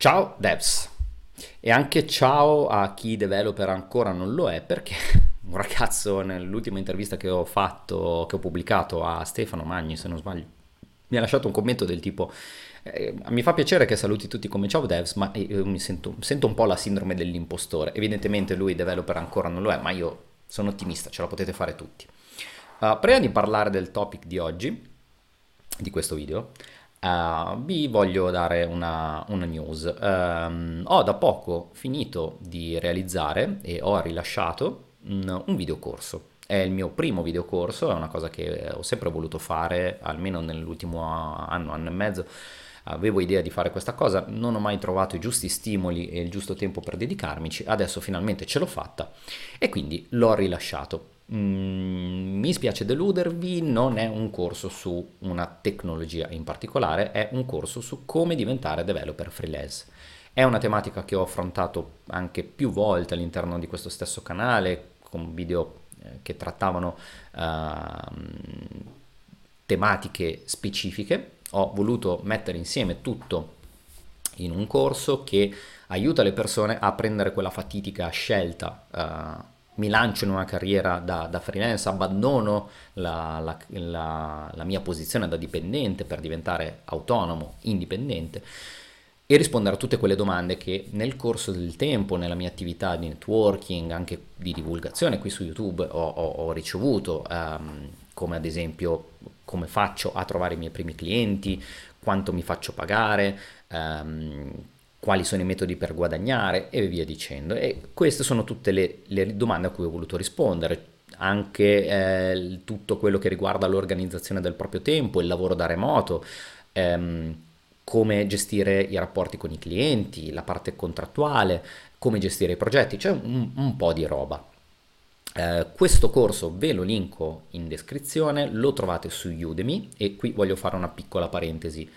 Ciao devs e anche ciao a chi developer ancora non lo è perché un ragazzo nell'ultima intervista che ho fatto, che ho pubblicato a Stefano Magni se non sbaglio, mi ha lasciato un commento del tipo eh, mi fa piacere che saluti tutti come ciao devs ma io mi sento, sento un po' la sindrome dell'impostore, evidentemente lui developer ancora non lo è ma io sono ottimista, ce la potete fare tutti. Uh, prima di parlare del topic di oggi, di questo video, Uh, vi voglio dare una, una news. Um, ho da poco finito di realizzare e ho rilasciato un, un videocorso. È il mio primo videocorso, è una cosa che ho sempre voluto fare, almeno nell'ultimo anno, anno e mezzo. Avevo idea di fare questa cosa, non ho mai trovato i giusti stimoli e il giusto tempo per dedicarmici, adesso finalmente ce l'ho fatta e quindi l'ho rilasciato. Mm, mi spiace deludervi, non è un corso su una tecnologia in particolare, è un corso su come diventare developer freelance. È una tematica che ho affrontato anche più volte all'interno di questo stesso canale, con video eh, che trattavano uh, tematiche specifiche. Ho voluto mettere insieme tutto in un corso che aiuta le persone a prendere quella fatidica scelta uh, mi lancio in una carriera da, da freelance, abbandono la, la, la, la, mia posizione da dipendente per diventare autonomo, indipendente e rispondere a tutte quelle domande che nel corso del tempo, nella mia attività di networking, anche di divulgazione qui su YouTube, ho, ho, ho ricevuto, um, come ad esempio come faccio a trovare i miei primi clienti, quanto mi faccio pagare, um, quali sono i metodi per guadagnare e via dicendo. E queste sono tutte le, le domande a cui ho voluto rispondere, anche eh, tutto quello che riguarda l'organizzazione del proprio tempo, il lavoro da remoto, ehm, come gestire i rapporti con i clienti, la parte contrattuale, come gestire i progetti, c'è un, un po' di roba. Eh, questo corso ve lo linko in descrizione, lo trovate su Udemy e qui voglio fare una piccola parentesi.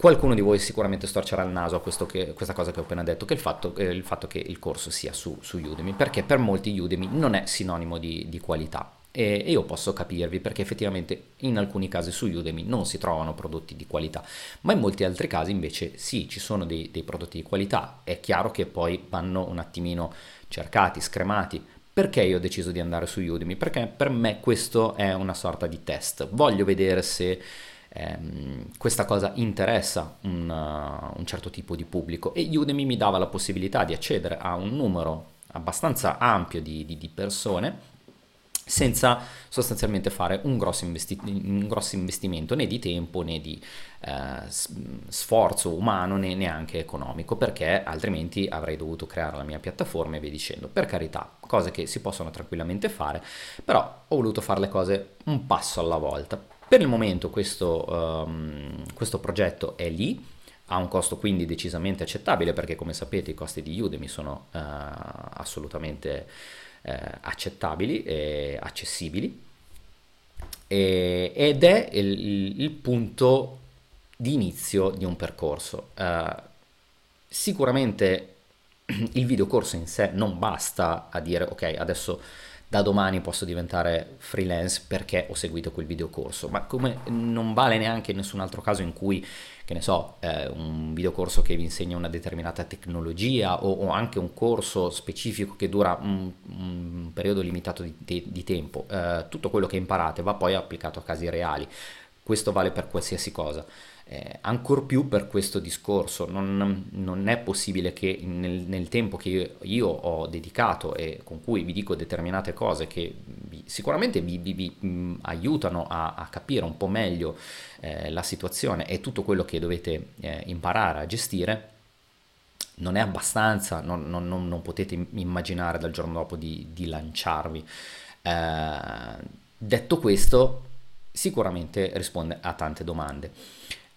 Qualcuno di voi sicuramente storcerà il naso a che, questa cosa che ho appena detto, che è il fatto, eh, il fatto che il corso sia su, su, Udemy, perché per molti Udemy non è sinonimo di, di qualità. E, e io posso capirvi perché effettivamente in alcuni casi su Udemy non si trovano prodotti di qualità, ma in molti altri casi invece sì, ci sono dei, dei prodotti di qualità. È chiaro che poi vanno un attimino cercati, scremati, perché io ho deciso di andare su Udemy? Perché per me questo è una sorta di test. Voglio vedere se ehm, questa cosa interessa un, uh, un certo tipo di pubblico. E Udemy mi dava la possibilità di accedere a un numero abbastanza ampio di, di, di persone senza sostanzialmente fare un grosso, investi- un grosso, investimento né di tempo né di eh, sforzo umano né neanche economico perché altrimenti avrei dovuto creare la mia piattaforma e via dicendo. Per carità cose che si possono tranquillamente fare però ho voluto fare le cose un passo alla volta per il momento questo, um, questo progetto è lì, ha un costo quindi decisamente accettabile perché come sapete i costi di Udemy sono uh, assolutamente uh, accettabili e accessibili e, ed è il, il, punto di inizio di un percorso. Uh, sicuramente il videocorso in sé non basta a dire ok adesso da domani posso diventare freelance perché ho seguito quel videocorso, ma come non vale neanche in nessun altro caso in cui, che ne so, eh, un videocorso che vi insegna una determinata tecnologia o, o anche un corso specifico che dura un, un periodo limitato di, di, di tempo, eh, tutto quello che imparate va poi applicato a casi reali. Questo vale per qualsiasi cosa. Eh, ancor più per questo discorso, non, non è possibile che nel, nel tempo che io, io, ho dedicato e con cui vi dico determinate cose che vi, sicuramente vi, vi, vi mh, aiutano a, a, capire un po' meglio eh, la situazione e tutto quello che dovete eh, imparare a gestire, non è abbastanza, non, non, non, potete immaginare dal giorno dopo di, di lanciarvi. Eh, detto questo, sicuramente risponde a tante domande.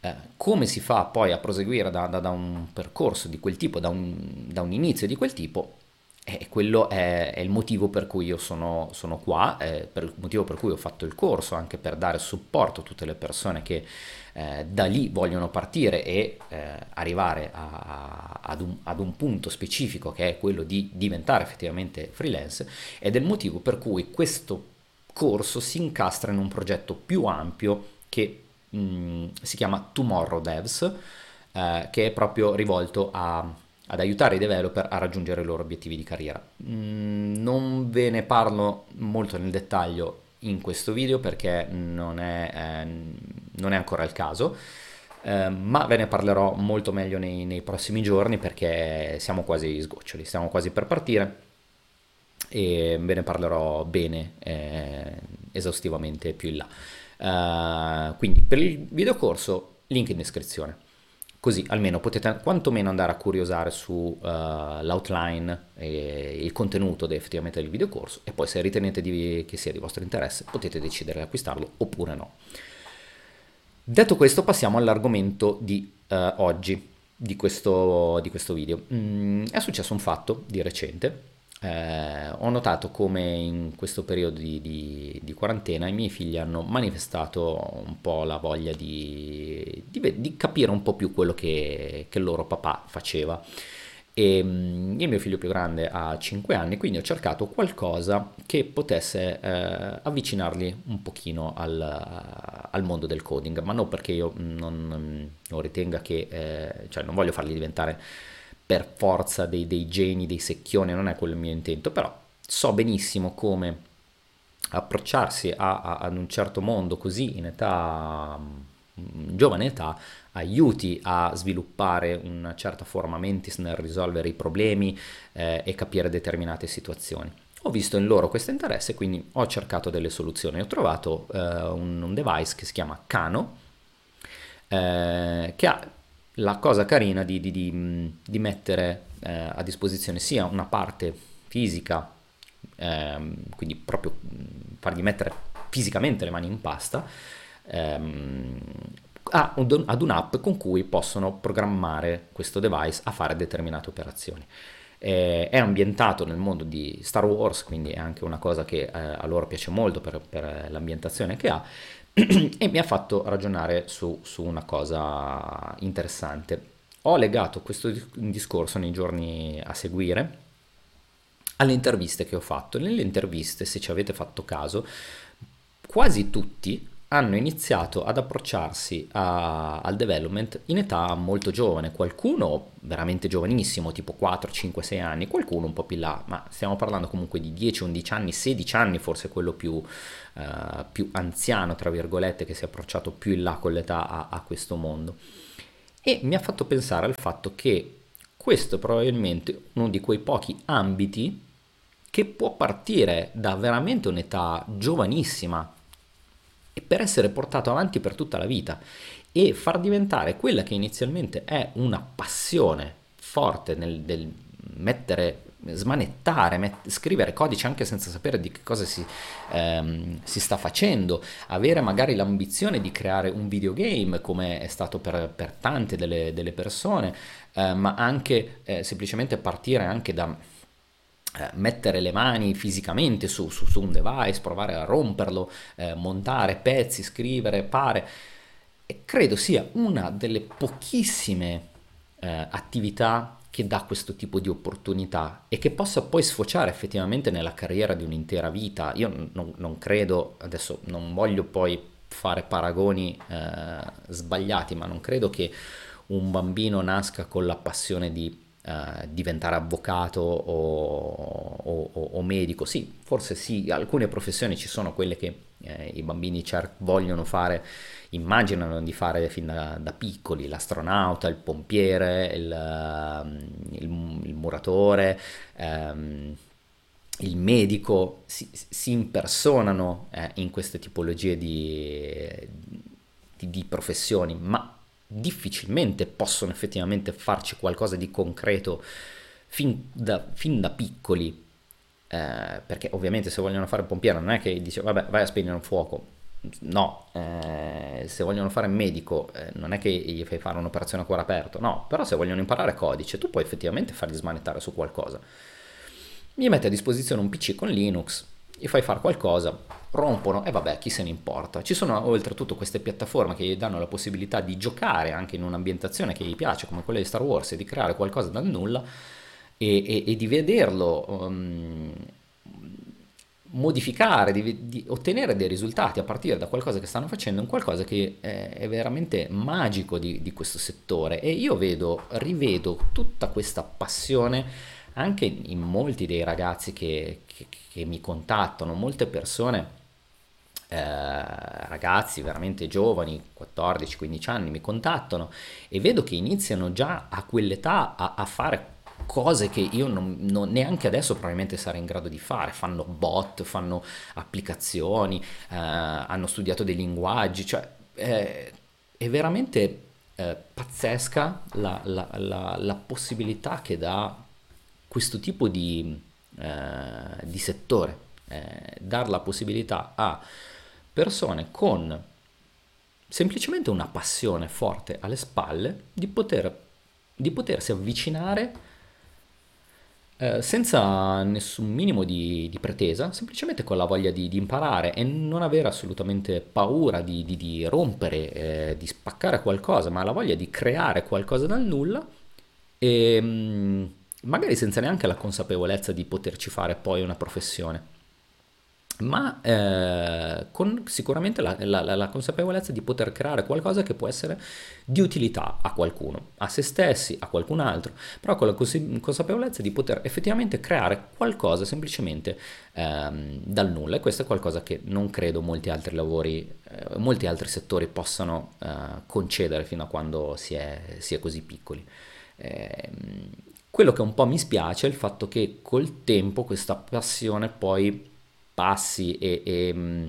Eh, come si fa poi a proseguire da, da, da, un percorso di quel tipo, da un, da un inizio di quel tipo, eh, quello è, è, il motivo per cui io sono, sono qua, eh, per il motivo per cui ho fatto il corso, anche per dare supporto a tutte le persone che eh, da lì vogliono partire e eh, arrivare a, a, ad, un, ad, un, punto specifico che è quello di diventare effettivamente freelance ed è il motivo per cui questo corso si incastra in un progetto più ampio che Mm, si chiama Tomorrow Devs, eh, che è proprio rivolto a, ad aiutare i developer a raggiungere i loro obiettivi di carriera. Mm, non ve ne parlo molto nel dettaglio in questo video perché non è, eh, non è ancora il caso. Eh, ma ve ne parlerò molto meglio nei, nei, prossimi giorni perché siamo quasi sgoccioli, stiamo quasi per partire e ve ne parlerò bene eh, esaustivamente più in là. Uh, quindi per il videocorso link in descrizione così almeno potete quantomeno andare a curiosare sull'outline uh, e il contenuto effettivamente del videocorso e poi se ritenete di, che sia di vostro interesse potete decidere di acquistarlo oppure no. Detto questo passiamo all'argomento di uh, oggi, di questo, di questo video. Mm, è successo un fatto di recente eh, ho notato come in questo periodo di, di, di, quarantena i miei figli hanno manifestato un po' la voglia di, di capire un po' più quello che, che loro papà faceva. E mm, il mio figlio più grande ha 5 anni, quindi ho cercato qualcosa che potesse eh, avvicinarli un pochino al, al, mondo del coding, ma non perché io non, non ritenga che, eh, cioè non voglio farli diventare per forza dei, dei geni, dei secchioni, non è quello il mio intento, però so benissimo come approcciarsi a, a, ad un certo mondo così in età in giovane età aiuti a sviluppare una certa forma mentis nel risolvere i problemi eh, e capire determinate situazioni. Ho visto in loro questo interesse, quindi ho cercato delle soluzioni. Ho trovato eh, un, un, device che si chiama Cano, eh, che ha la cosa carina di, di, di, di mettere eh, a disposizione sia una parte fisica, ehm, quindi proprio fargli mettere fisicamente le mani in pasta, ehm, ad un'app con cui possono programmare questo device a fare determinate operazioni. Eh, è ambientato nel mondo di Star Wars, quindi è anche una cosa che eh, a loro piace molto per, per l'ambientazione che ha, e mi ha fatto ragionare su, su, una cosa interessante. Ho legato questo discorso nei giorni a seguire alle interviste che ho fatto. Nelle interviste, se ci avete fatto caso, quasi tutti hanno iniziato ad approcciarsi a, al development in età molto giovane, qualcuno veramente giovanissimo, tipo 4, 5, 6 anni, qualcuno un po' più là, ma stiamo parlando comunque di 10, 11 anni, 16 anni, forse quello più, uh, più anziano, tra virgolette, che si è approcciato più in là con l'età a, a questo mondo. E mi ha fatto pensare al fatto che questo è probabilmente uno di quei pochi ambiti che può partire da veramente un'età giovanissima e per essere portato avanti per tutta la vita. E far diventare quella che inizialmente è una passione forte nel, nel mettere smanettare, met- scrivere codice anche senza sapere di che cosa si, ehm, si, sta facendo, avere magari l'ambizione di creare un videogame come è stato per, per tante delle, delle persone, eh, ma anche eh, semplicemente partire anche da mettere le mani fisicamente su, su, su, un device, provare a romperlo, eh, montare pezzi, scrivere, fare. E credo sia una delle pochissime eh, attività che dà questo tipo di opportunità e che possa poi sfociare effettivamente nella carriera di un'intera vita. Io non, non credo, adesso non voglio poi fare paragoni eh, sbagliati, ma non credo che un bambino nasca con la passione di Uh, diventare avvocato o, o, o, medico. Sì, forse sì, alcune professioni ci sono quelle che eh, i bambini cer- vogliono fare, immaginano di fare fin da, da piccoli, l'astronauta, il pompiere, il, uh, il, il muratore. Um, il medico si, si impersonano eh, in queste tipologie di, di, di professioni, ma difficilmente possono effettivamente farci qualcosa di concreto fin da, fin da piccoli, eh, perché ovviamente se vogliono fare pompiere non è che dice vabbè vai a spegnere un fuoco, no, eh, se vogliono fare medico eh, non è che gli fai fare un'operazione a cuore aperto, no, però se vogliono imparare codice tu puoi effettivamente farli smanettare su qualcosa. Gli metti a disposizione un PC con Linux, gli fai fare qualcosa, rompono e vabbè, chi se ne importa. Ci sono oltretutto queste piattaforme che gli danno la possibilità di giocare anche in un'ambientazione che gli piace, come quella di Star Wars, e di creare qualcosa dal nulla e, e, e di vederlo um, modificare, di, di, ottenere dei risultati a partire da qualcosa che stanno facendo, un qualcosa che è, è veramente magico di, di, questo settore e io vedo, rivedo tutta questa passione anche in molti dei ragazzi che, che, che mi contattano, molte persone. Eh, ragazzi veramente giovani, 14-15 anni, mi contattano e vedo che iniziano già a quell'età a, a fare cose che io non, non, neanche adesso probabilmente sarei in grado di fare. Fanno bot, fanno applicazioni, eh, hanno studiato dei linguaggi, cioè eh, è veramente eh, pazzesca la, la, la, la, possibilità che dà questo tipo di, eh, di settore, eh, dar la possibilità a persone con semplicemente una passione forte alle spalle di, poter, di potersi avvicinare eh, senza nessun minimo di, di, pretesa, semplicemente con la voglia di, di, imparare e non avere assolutamente paura di, rompere, eh, di spaccare qualcosa, ma la voglia di creare qualcosa dal nulla e mm, magari senza neanche la consapevolezza di poterci fare poi una professione ma eh, con sicuramente la, la, la, consapevolezza di poter creare qualcosa che può essere di utilità a qualcuno, a se stessi, a qualcun altro, però con la cons- consapevolezza di poter effettivamente creare qualcosa semplicemente ehm, dal nulla e questo è qualcosa che non credo molti altri lavori, eh, molti altri settori possano eh, concedere fino a quando si è, si è così piccoli. Eh, quello che un po' mi spiace è il fatto che col tempo questa passione poi passi e, e mm,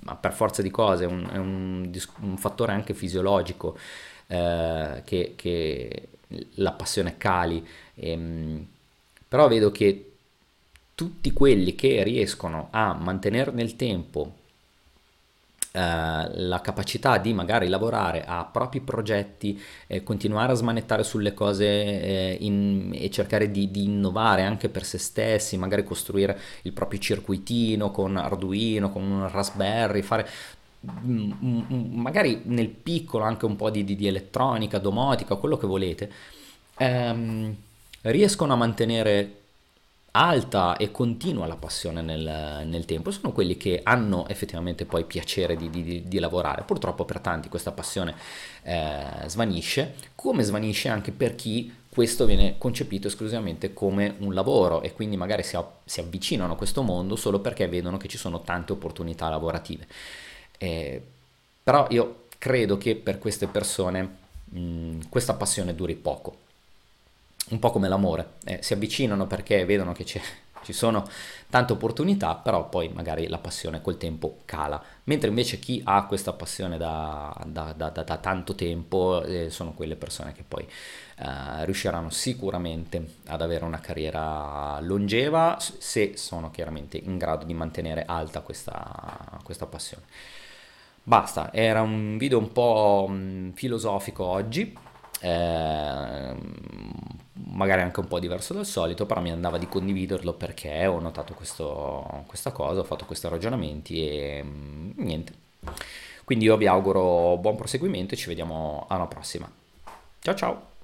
ma per forza di cose è un, è un, un fattore anche fisiologico eh, che, che, la passione cali. E, ehm, però vedo che tutti quelli che riescono a mantenere nel tempo la capacità di magari lavorare a propri progetti, eh, continuare a smanettare sulle cose eh, in, e cercare di, di, innovare anche per se stessi, magari costruire il proprio circuitino con Arduino, con un Raspberry, fare mm, mm, mm, magari nel piccolo anche un po' di, di, di elettronica, domotica, quello che volete, ehm, riescono a mantenere alta e continua la passione nel, nel, tempo sono quelli che hanno effettivamente poi piacere di, di, di lavorare. Purtroppo per tanti questa passione eh, svanisce, come svanisce anche per chi questo viene concepito esclusivamente come un lavoro e quindi magari si, si avvicinano a questo mondo solo perché vedono che ci sono tante opportunità lavorative. Eh, però io credo che per queste persone mh, questa passione duri poco un po' come l'amore, eh, si avvicinano perché vedono che ci sono tante opportunità, però poi magari la passione col tempo cala, mentre invece chi ha questa passione da, da, da, da tanto tempo eh, sono quelle persone che poi eh, riusciranno sicuramente ad avere una carriera longeva se sono chiaramente in grado di mantenere alta questa, questa passione. Basta, era un video un po' mm, filosofico oggi. Eh, magari anche un po' diverso dal solito, però mi andava di condividerlo perché ho notato questo, questa cosa, ho fatto questi ragionamenti e mm, niente. Quindi io vi auguro buon proseguimento e ci vediamo alla prossima. Ciao ciao!